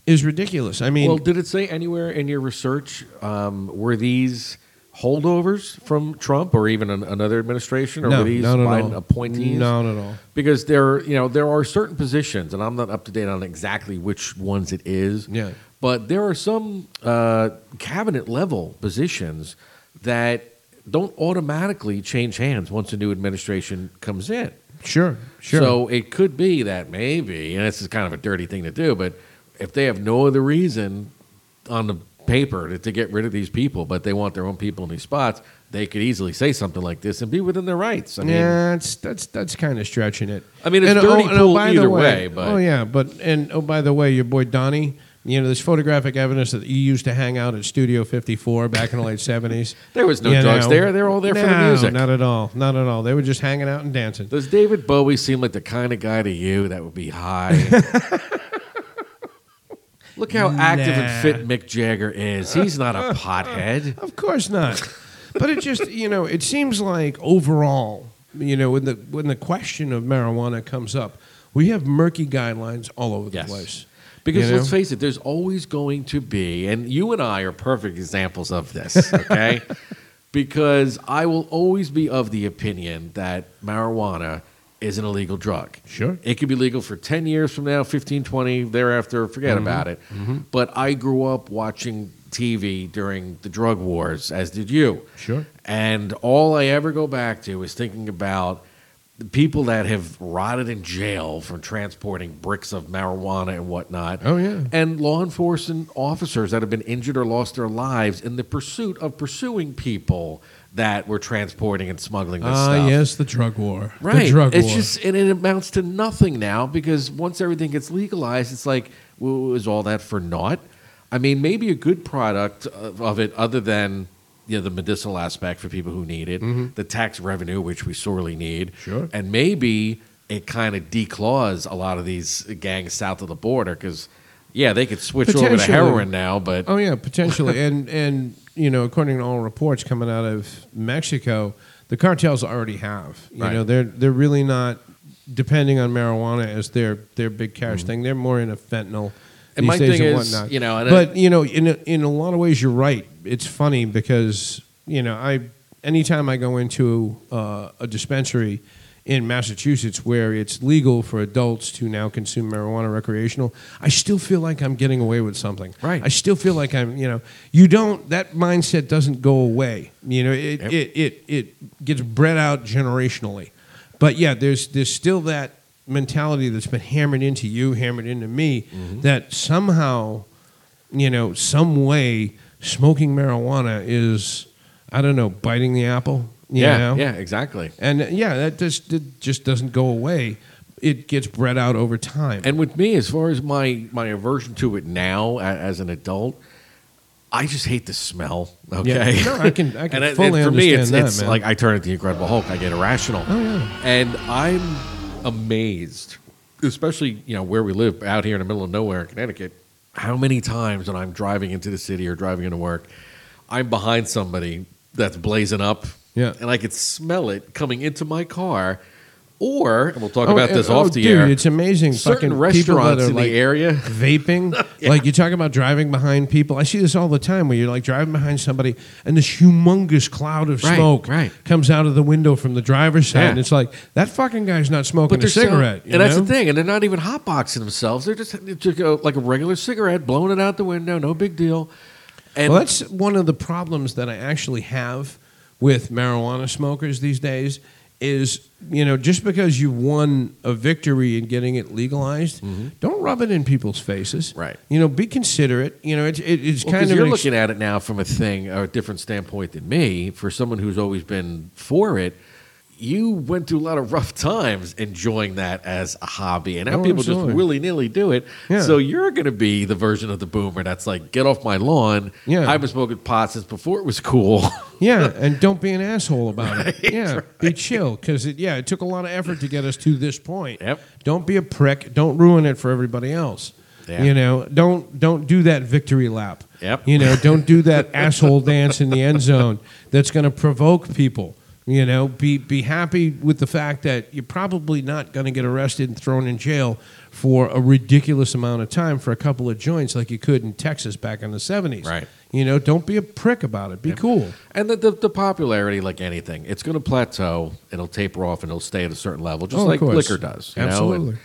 is ridiculous. I mean, well, did it say anywhere in your research um, were these holdovers from Trump or even an, another administration, or No, were these not at Biden all. appointees? Not at all. Because there, you know, there are certain positions, and I'm not up to date on exactly which ones it is. Yeah. But there are some uh, cabinet level positions that don't automatically change hands once a new administration comes in. sure, sure. So it could be that maybe, and this is kind of a dirty thing to do, but if they have no other reason on the paper to, to get rid of these people, but they want their own people in these spots, they could easily say something like this and be within their rights. I mean, yeah, it's, that's that's kind of stretching it. I mean, it's And, oh, dirty and oh, pool by the either way, but- oh yeah, but and oh by the way, your boy Donnie. You know, there's photographic evidence that you used to hang out at Studio 54 back in the late 70s. There was no You drugs know. there. They were all there for the music. Not at all. Not at all. They were just hanging out and dancing. does David Bowie seem like the kind of guy to you that would be high? Look how active Nah. and fit Mick Jagger is. He's not a pothead. Of course not. but it just, you know, it seems like overall, you know, when the when the question of marijuana comes up, we have murky guidelines all over the Yes. place. Because You let's know? face it, there's always going to be, and you and I are perfect examples of this, okay? because I will always be of the opinion that marijuana is an illegal drug. Sure. It could be legal for 10 years from now, 15, 20, thereafter, forget Mm-hmm. about it. But I grew up watching TV during the drug wars, as did you. Sure. And all I ever go back to is thinking about the people that have rotted in jail for transporting bricks of marijuana and whatnot. Oh, yeah. And law enforcement officers that have been injured or lost their lives in the pursuit of pursuing people that were transporting and smuggling this Ah, stuff. yes, the drug war. Right. The drug war. it's war. just and it amounts to nothing now because once everything gets legalized, it's like, well, is all that for naught? I mean, maybe a good product of, of it, other than you know, the medicinal aspect for people who need it, the tax revenue, which we sorely need, Mm-hmm. Sure. and maybe it kind of declaws a lot of these gangs south of the border because, yeah, they could switch over to Potentially. heroin now, but Oh yeah, potentially, and and you know, according to all reports coming out of Mexico, the cartels already have. You Right. know, they're they're really not depending on marijuana as their their big cash Mm-hmm. thing. They're more into fentanyl. And these my days thing and is, whatnot. you know, but you know, in a, in a lot of ways, you're right. It's funny because you know, I anytime I go into uh, a dispensary in Massachusetts where it's legal for adults to now consume marijuana recreational, I still feel like I'm getting away with something. Right. I still feel like I'm, you know, you don't that mindset doesn't go away. You know, it Yep. it, it it gets bred out generationally. But yeah, there's there's still that mentality that's been hammered into you, hammered into me, Mm-hmm. that somehow, you know, some way smoking marijuana is, I don't know, biting the apple. Yeah, know? yeah, exactly. And uh, yeah, that just it just doesn't go away. It gets bred out over time. And with me, as far as my my aversion to it now as an adult, I just hate the smell. Okay, Yeah. No, I can- I can and it- fully and for me, it's, understand that, it's like I turn into the Incredible Hulk. I get irrational. Oh, yeah. and I'm amazed, especially you know where we live out here in the middle of nowhere in Connecticut. How many times when I'm driving into the city or driving into work, I'm behind somebody that's blazing up, Yeah. and I could smell it coming into my car. Or and we'll talk Oh, about this oh, off the dude, air. It's amazing. Certain fucking restaurants are in like the area vaping. Yeah. Like you talk about driving behind people. I see this all the time where you're like driving behind somebody and this humongous cloud of Right, smoke right. comes out of the window from the driver's side, Yeah. and it's like that fucking guy's not smoking a still- cigarette. you and that's know? the thing. And they're not even hotboxing themselves. They're just, they're just uh, like a regular cigarette, blowing it out the window. No big deal. And well, that's one of the problems that I actually have with marijuana smokers these days. Is you know just because you won a victory in getting it legalized, don't rub it in people's faces. Mm-hmm. Right. You know, be considerate. You know, it's it, it's Well, kind of you're ex- looking at it now from a thing, a different standpoint than me. For someone who's always been for it, you went through a lot of rough times enjoying that as a hobby, and now Oh, people absolutely. just willy nilly do it. Yeah. So you're going to be the version of the boomer that's like, "Get off my lawn." Yeah. I've been smoking pot since before it was cool. Yeah, and don't be an asshole about it. yeah, be chill because it, yeah, it took a lot of effort to get us to this point. Yep. Don't be a prick. Don't ruin it for everybody else. Yeah. You know, don't don't do that victory lap. Yep. You know, don't do that asshole dance in the end zone. That's going to provoke people. You know, be be happy with the fact that you're probably not going to get arrested and thrown in jail for a ridiculous amount of time for a couple of joints like you could in Texas back in the 70s. Right. You know, don't be a prick about it. Be cool. And the, the, the popularity, like anything, it's going to plateau. It'll taper off, and it'll stay at a certain level, just Oh, like liquor does. you know? Absolutely.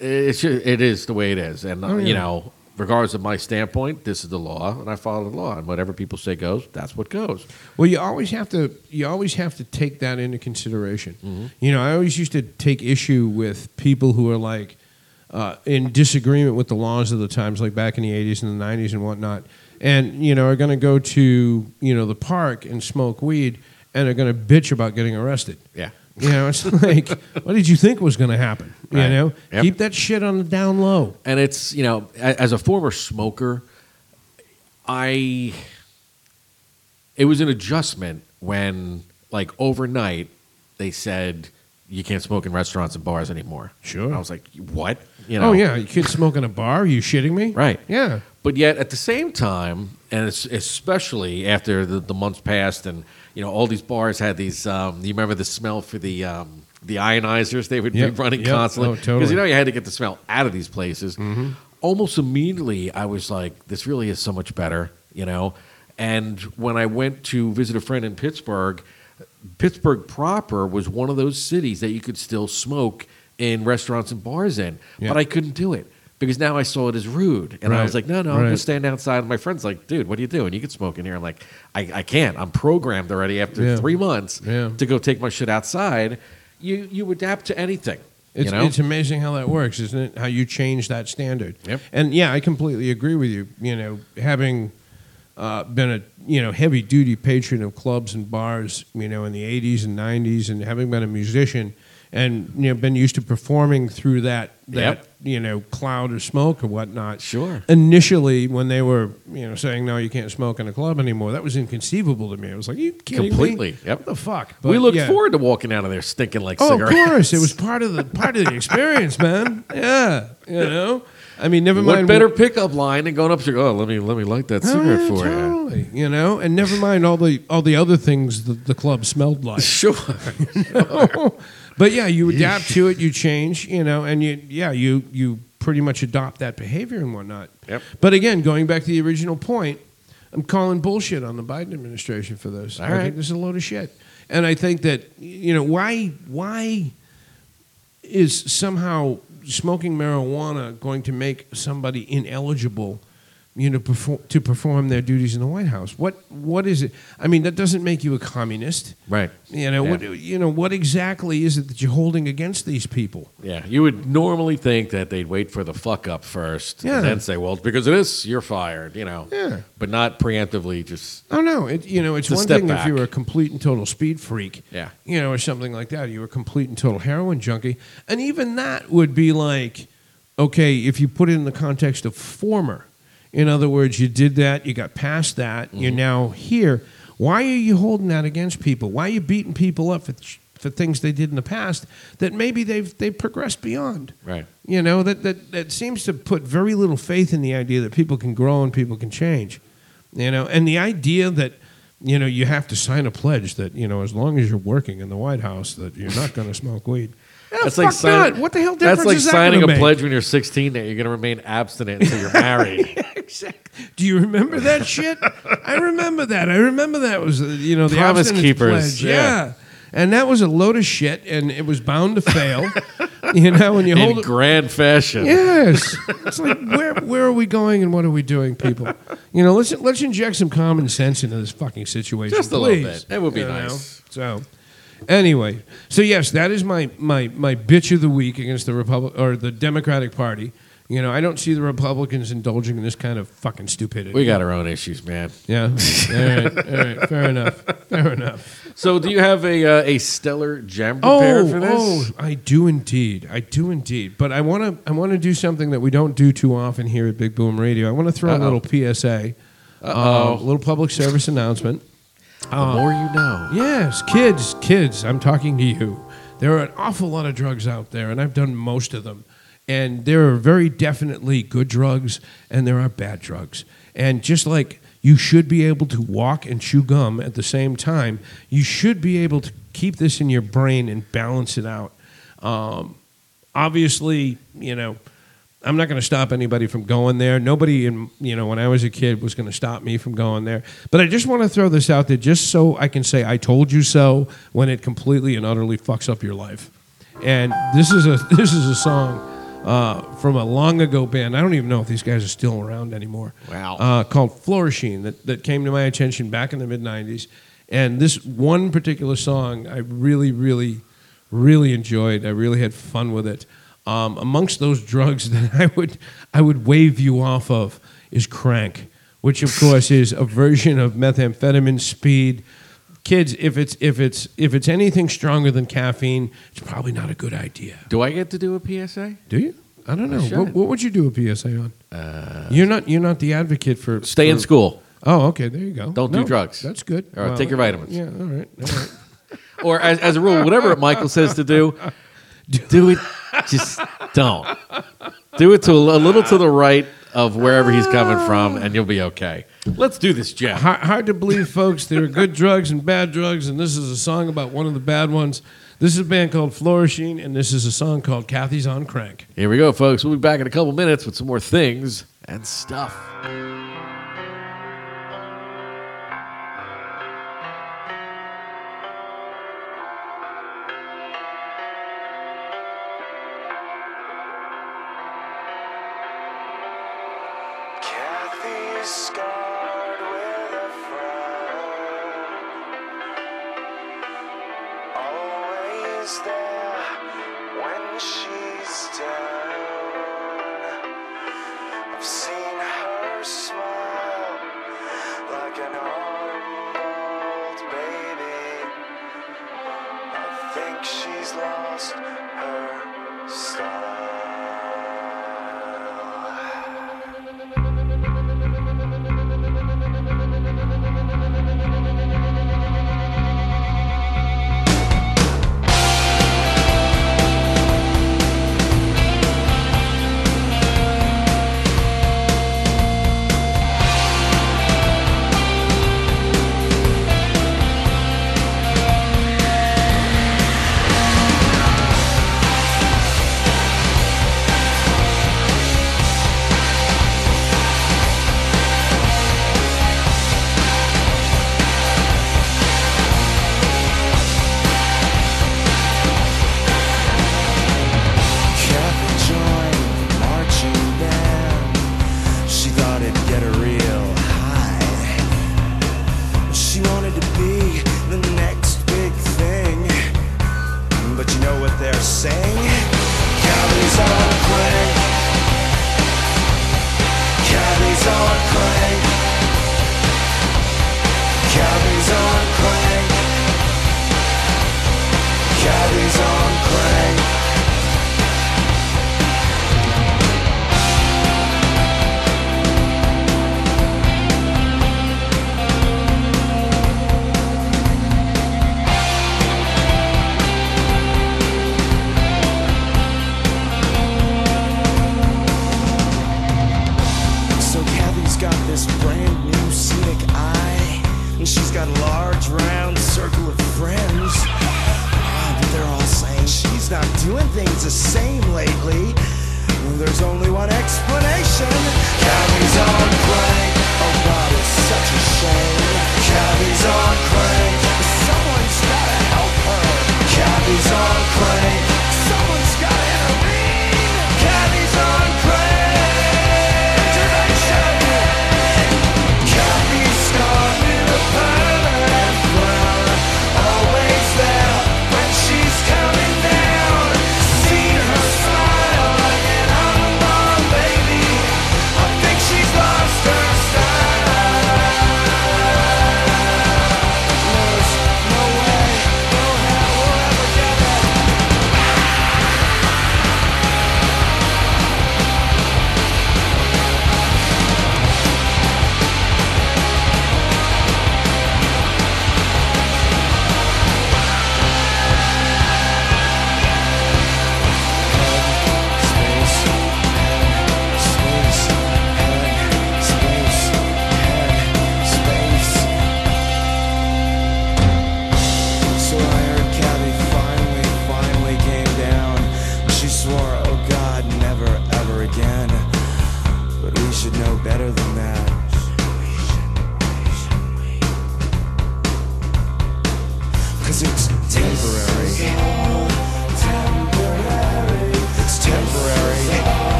And It's ju- it is the way it is, and Oh, yeah. you know, regardless of my standpoint, this is the law, and I follow the law, and whatever people say goes. That's what goes. Well, you always have to you always have to take that into consideration. Mm-hmm. You know, I always used to take issue with people who are like uh, in disagreement with the laws of the times, like back in the '80s and the '90s and whatnot, and you know are going to go to you know the park and smoke weed and are going to bitch about getting arrested. Yeah. You know, it's like, what did you think was going to happen? You know, Yep. keep that shit on the down low. And it's you know, as a former smoker, I it was an adjustment when like overnight they said you can't smoke in restaurants and bars anymore. Sure. I was like, what? You oh, know? oh yeah, you can't smoke in a bar? Are you shitting me? Right. Yeah. But yet, at the same time, and it's especially after the, the months passed, and you know, all these bars had these. Um, you remember the smell for the um, the ionizers they would Yep, be running yep. constantly Oh, because totally. you know you had to get the smell out of these places. Mhm. Almost immediately, I was like, "This really is so much better," you know. And when I went to visit a friend in Pittsburgh, Pittsburgh proper was one of those cities that you could still smoke in restaurants and bars in, Yeah. but I couldn't do it because now I saw it as rude, and I was like, "No, no, I'm right. gonna stand outside." And my friend's like, "Dude, what are you doing? You can smoke in here." I'm like, "I, I can't. I'm programmed already after Yeah. three months Yeah. to go take my shit outside." You you adapt to anything. It's, you know? it's amazing how that works, isn't it? How you change that standard. Yep. And yeah, I completely agree with you. You know, having uh, been a you know heavy duty patron of clubs and bars, you know, in the '80s and '90s, and having been a musician, and you know, been used to performing through that that Yep. you know cloud of smoke or whatnot. Sure. Initially, when they were you know saying no, you can't smoke in a club anymore, that was inconceivable to me. I was like, you kidding me? Completely. Yep. What the fuck? we But, looked yeah. forward to walking out of there stinking like Oh, cigarettes. of course, it was part of the part of the experience, man. Yeah, you know. I mean, never mind. What better pickup line than going up to oh let me let me light that Oh, cigarette yeah, for you. totally, you know, and never mind all the all the other things the, the club smelled like. Sure. but yeah, you adapt to it, you change, you know, and you yeah you you pretty much adopt that behavior and whatnot. Yep. But again, going back to the original point, I'm calling bullshit on the Biden administration for this. All I right. think this is a load of shit, and I think that you know why why is somehow smoking marijuana going to make somebody ineligible, you know, perform, to perform their duties in the White House? What what is it? I mean, that doesn't make you a communist. Right. You know Yeah. what? You know what exactly is it that you're holding against these people? Yeah, you would normally think that they'd wait for the fuck up first, Yeah. and then say, "Well, because of this, you're fired." You know, Yeah. but not preemptively. Just Oh no! It, you know, it's one thing back. if you were a complete and total speed freak, Yeah. you know, or something like that. You were a complete and total heroin junkie, and even that would be like, okay, if you put it in the context of former. In other words, you did that, you got past that, you're mm-hmm. now here. Why are you holding that against people? Why are you beating people up for for things they did in the past that maybe they've they've progressed beyond? right. You know, that, that, that seems to put very little faith in the idea that people can grow and people can change. You know, and the idea that, you know, you have to sign a pledge that, you know, as long as you're working in the White House, that you're not going to smoke weed. Yeah, That's like signing. that. What the hell difference That's like is that signing a make? pledge when you're 16 that you're going to remain abstinent until you're married. exactly. Do you remember that shit? I remember that. I remember that was, uh, you know, the Promise keepers, pledge. yeah. Yeah. And that was a load of shit, and it was bound to fail. you know, when you hold in it, grand fashion. Yes. It's like where where are we going and what are we doing, people? You know, let's let's inject some common sense into this fucking situation. Just a little bit. That would be You know? nice. So anyway, so yes, that is my my my bitch of the week against the Republic or the Democratic Party. You know, I don't see the Republicans indulging in this kind of fucking stupidity. We got our own issues, man. Yeah. all right. All right. Fair enough. Fair enough. So, do you have a uh, a stellar gem prepared Oh, for this? oh, I do indeed. I do indeed. But I want to. I want to do something that we don't do too often here at Big Boom Radio. I want to throw Uh-oh. a little PSA, uh, a little public service announcement. The more you know. Yes, kids, kids. I'm talking to you. There are an awful lot of drugs out there, and I've done most of them. And there are very definitely good drugs, and there are bad drugs. And just like You should be able to walk and chew gum at the same time. You should be able to keep this in your brain and balance it out. Um, obviously, you know, I'm not going to stop anybody from going there. Nobody in, you know, when I was a kid was going to stop me from going there. But I just want to throw this out there just so I can say I told you so when it completely and utterly fucks up your life. And this is a this is a song uh, from a long ago band. I don't even know if these guys are still around anymore. Wow. Uh, called Flourishing that, that came to my attention back in the mid 90s. And this one particular song I really, really, really enjoyed. I really had fun with it. Um, amongst those drugs that I would I would wave you off of is crank, which of course is a version of methamphetamine, speed. Kids, if it's if it's if it's anything stronger than caffeine, it's probably not a good idea. Do I get to do a PSA? Do you? I don't know. should. What, what would you do a PSA on? you're not you're not the advocate for Stay in for- school. Oh, okay. There you go. Don't do No, drugs. That's good. All right, take your vitamins. Yeah. All right. All right. Or as, as a rule, whatever Michael says to do, do it. Just don't. Do it to a, a little to the right of wherever he's coming from, and you'll be okay. Let's do this, Jeff. hard, hard to believe, folks. There are good drugs and bad drugs, and this is a song about one of the bad ones. This is a band called Flourishing, and this is a song called Kathy's on Crank. Here we go, folks. We'll be back in a couple minutes with some more things and stuff.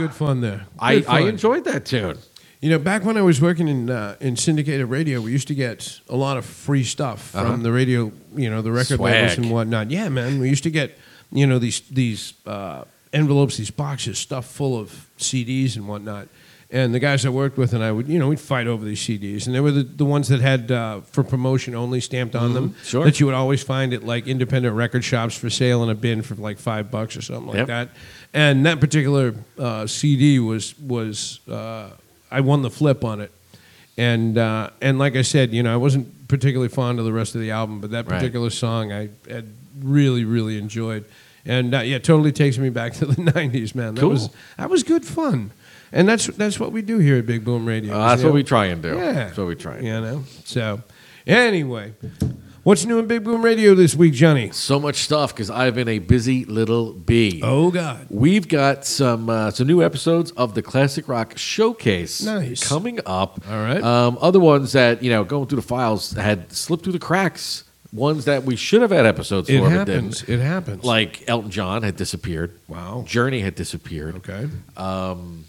Good fun there. I, Good I fun. enjoyed that tune. You know, back when I was working in uh, in syndicated radio, we used to get a lot of free stuff Uh-huh. from the radio, you know, the record labels and whatnot. Yeah, man, we used to get, you know, these these uh, envelopes, these boxes stuffed full of CDs and whatnot. And the guys I worked with and I would, you know, we'd fight over these CDs, and they were the, the ones that had uh, for promotion only stamped on them. Mhm, sure. That you would always find at like independent record shops for sale in a bin for like five bucks or something like Yep. that. And that particular uh, CD was was uh, I won the flip on it, and uh, and like I said, you know, I wasn't particularly fond of the rest of the album, but that Right. particular song I had really really enjoyed, and uh, yeah, totally takes me back to the '90s, man. That Cool. was that was good fun, and that's that's what we do here at Big Boom Radio. Uh, that's what know? we try and do. Yeah, That's what we try and you know. So anyway, what's new in Big Boom Radio this week, Johnny? So much stuff because I've been a busy little bee. Oh God. We've got some uh, some new episodes of the Classic Rock Showcase Nice. coming up. All right. Um, other ones that you know going through the files had slipped through the cracks. Ones that we should have had episodes It for, but happens. It happens. Like Elton John had disappeared. Wow. Journey had disappeared. Okay. Um,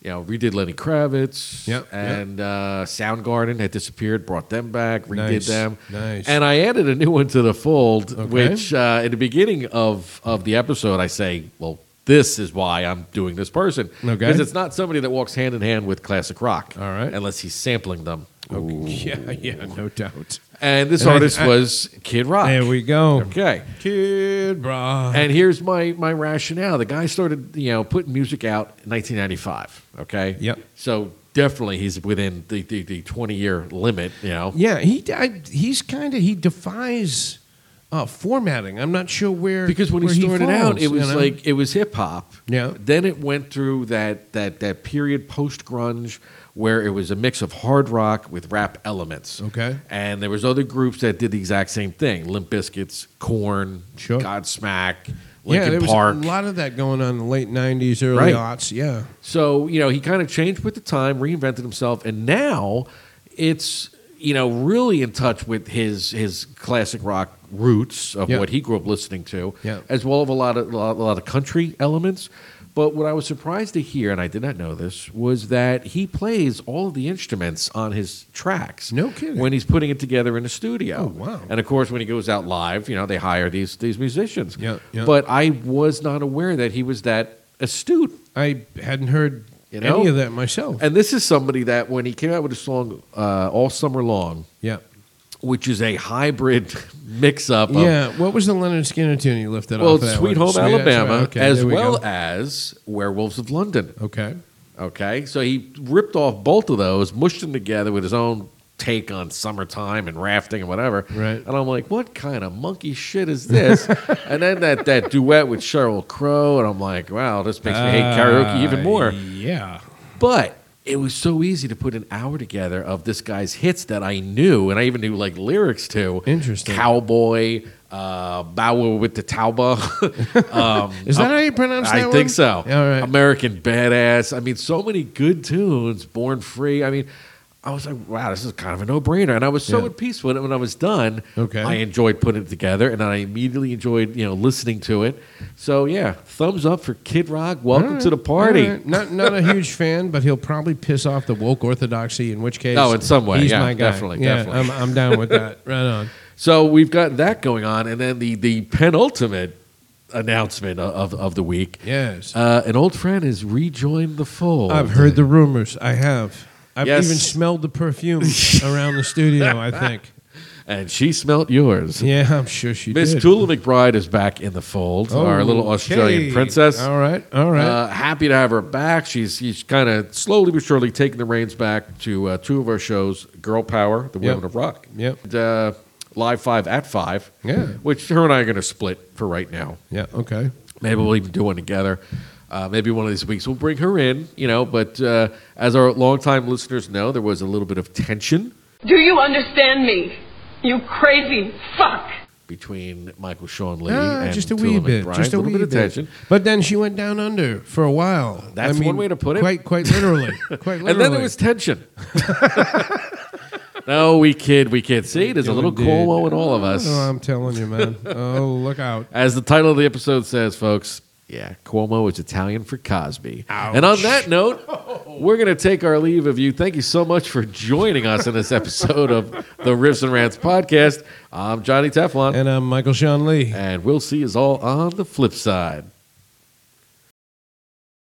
you know, redid Lenny Kravitz. Yep, yep. And uh, Soundgarden had disappeared, brought them back, redid Nice, them. nice. And I added a new one to the fold, Okay. which uh, in the beginning of, of the episode, I say, well, this is why I'm doing this person. Okay. Because it's not somebody that walks hand in hand with classic rock. All right. Unless he's sampling them. Okay. Yeah, yeah, no doubt. And this And I- artist I- was Kid Rock. There we go. Okay. Kid Rock. And here's my my rationale. The guy started, you know, putting music out in 1995. Okay. Yep. So definitely he's within the the, the 20 year limit. You know. Yeah, he I, he's kind of he defies uh, formatting. I'm not sure where Because when where he started out, falls, it was you know? like it was hip hop. Yeah. Then it went through that that that period post grunge where it was a mix of hard rock with rap elements. Okay. And there was other groups that did the exact same thing: Limp Bizkits, Korn, Sure. Godsmack, yeah, Linkin there was Park. a lot of that going on in the late '90s, early Right. aughts. Yeah, So, you know, he kind of changed with the time, reinvented himself, and now it's, you know, really in touch with his his classic rock roots of Yeah. what he grew up listening to, Yeah. as well as a lot of a lot, a lot of country elements. But what I was surprised to hear, and I did not know this, was that he plays all of the instruments on his tracks. No kidding. When he's putting it together in a studio. Oh, wow. And of course, when he goes out live, you know, they hire these these musicians. Yeah, yeah. But I was not aware that he was that astute. I hadn't heard You know? any of that myself. And this is somebody that when he came out with a song uh, all summer long, yeah, which is a hybrid mix up of yeah. What was the Lynyrd Skynyrd tune you lifted well, off? of that Sweet? Home Sweet- Alabama, right. Okay, as we well go. as Werewolves of London. Okay. Okay, so he ripped off both of those, mushed them together with his own take on summertime and rafting and whatever. Right. And I'm like, what kind of monkey shit is this? and then that, that duet with Sheryl Crow, and I'm like, wow, this makes me hate karaoke even more. Uh, Yeah. But it was so easy to put an hour together of this guy's hits that I knew, and I even knew like lyrics to. Interesting. Cowboy, uh, Bow with the Tauba. um, Is that how you pronounce I that I think one? so. All right. American Badass. I mean, so many good tunes. Born Free. I mean, I was like, wow, this is kind of a no-brainer, and I was so Yeah. at peace with it when I was done. Okay. I enjoyed putting it together, and I immediately enjoyed you know listening to it. So yeah, thumbs up for Kid Rock. Welcome right, to the party. right. Not not a huge fan, but he'll probably piss off the woke orthodoxy. In which case, Oh, in some way, he's yeah, my guy. definitely, yeah, definitely. I'm, I'm down with that. Right on. So we've got that going on, and then the the penultimate announcement of of the week. Yes. Uh, an old friend has rejoined the fold. I've heard the rumors. I have. I've Yes. even smelled the perfume around the studio. I think. and she smelt yours. Yeah, I'm sure she Miss did. Miss Tula McBride is back in the fold, our little Australian Okay. princess. All right, all right. Uh, happy to have her back. She's she's kind of slowly but surely taking the reins back to uh, two of our shows: Girl Power, The Yep. Women of Rock, Yep. and, uh, Live Five at Five, Yeah. which her and I are going to split for right now. Yeah. Okay. Maybe we'll even do one together. Uh, maybe one of these weeks we'll bring her in, you know. But uh, as our longtime listeners know, there was a little bit of tension Do you understand me? You crazy fuck. between Michael Sean Lee Ah, and just a Tula wee bit, McBride. just a, little wee bit of tension. But then she went down under for a while. That's I mean, one way to put it. Quite, quite literally. quite literally. And then there was tension. no, we kid, we kid. See, there's a little Indeed. Cuomo in all of us. Oh, I'm telling you, man. oh, look out. As the title of the episode says, folks, yeah, Cuomo is Italian for Cosby. And on that note, we're going to take our leave of you. Thank you so much for joining us in this episode of the Riffs and Rants podcast. I'm Johnny Teflon. And I'm Michael Sean Lee. And we'll see you all on the flip side.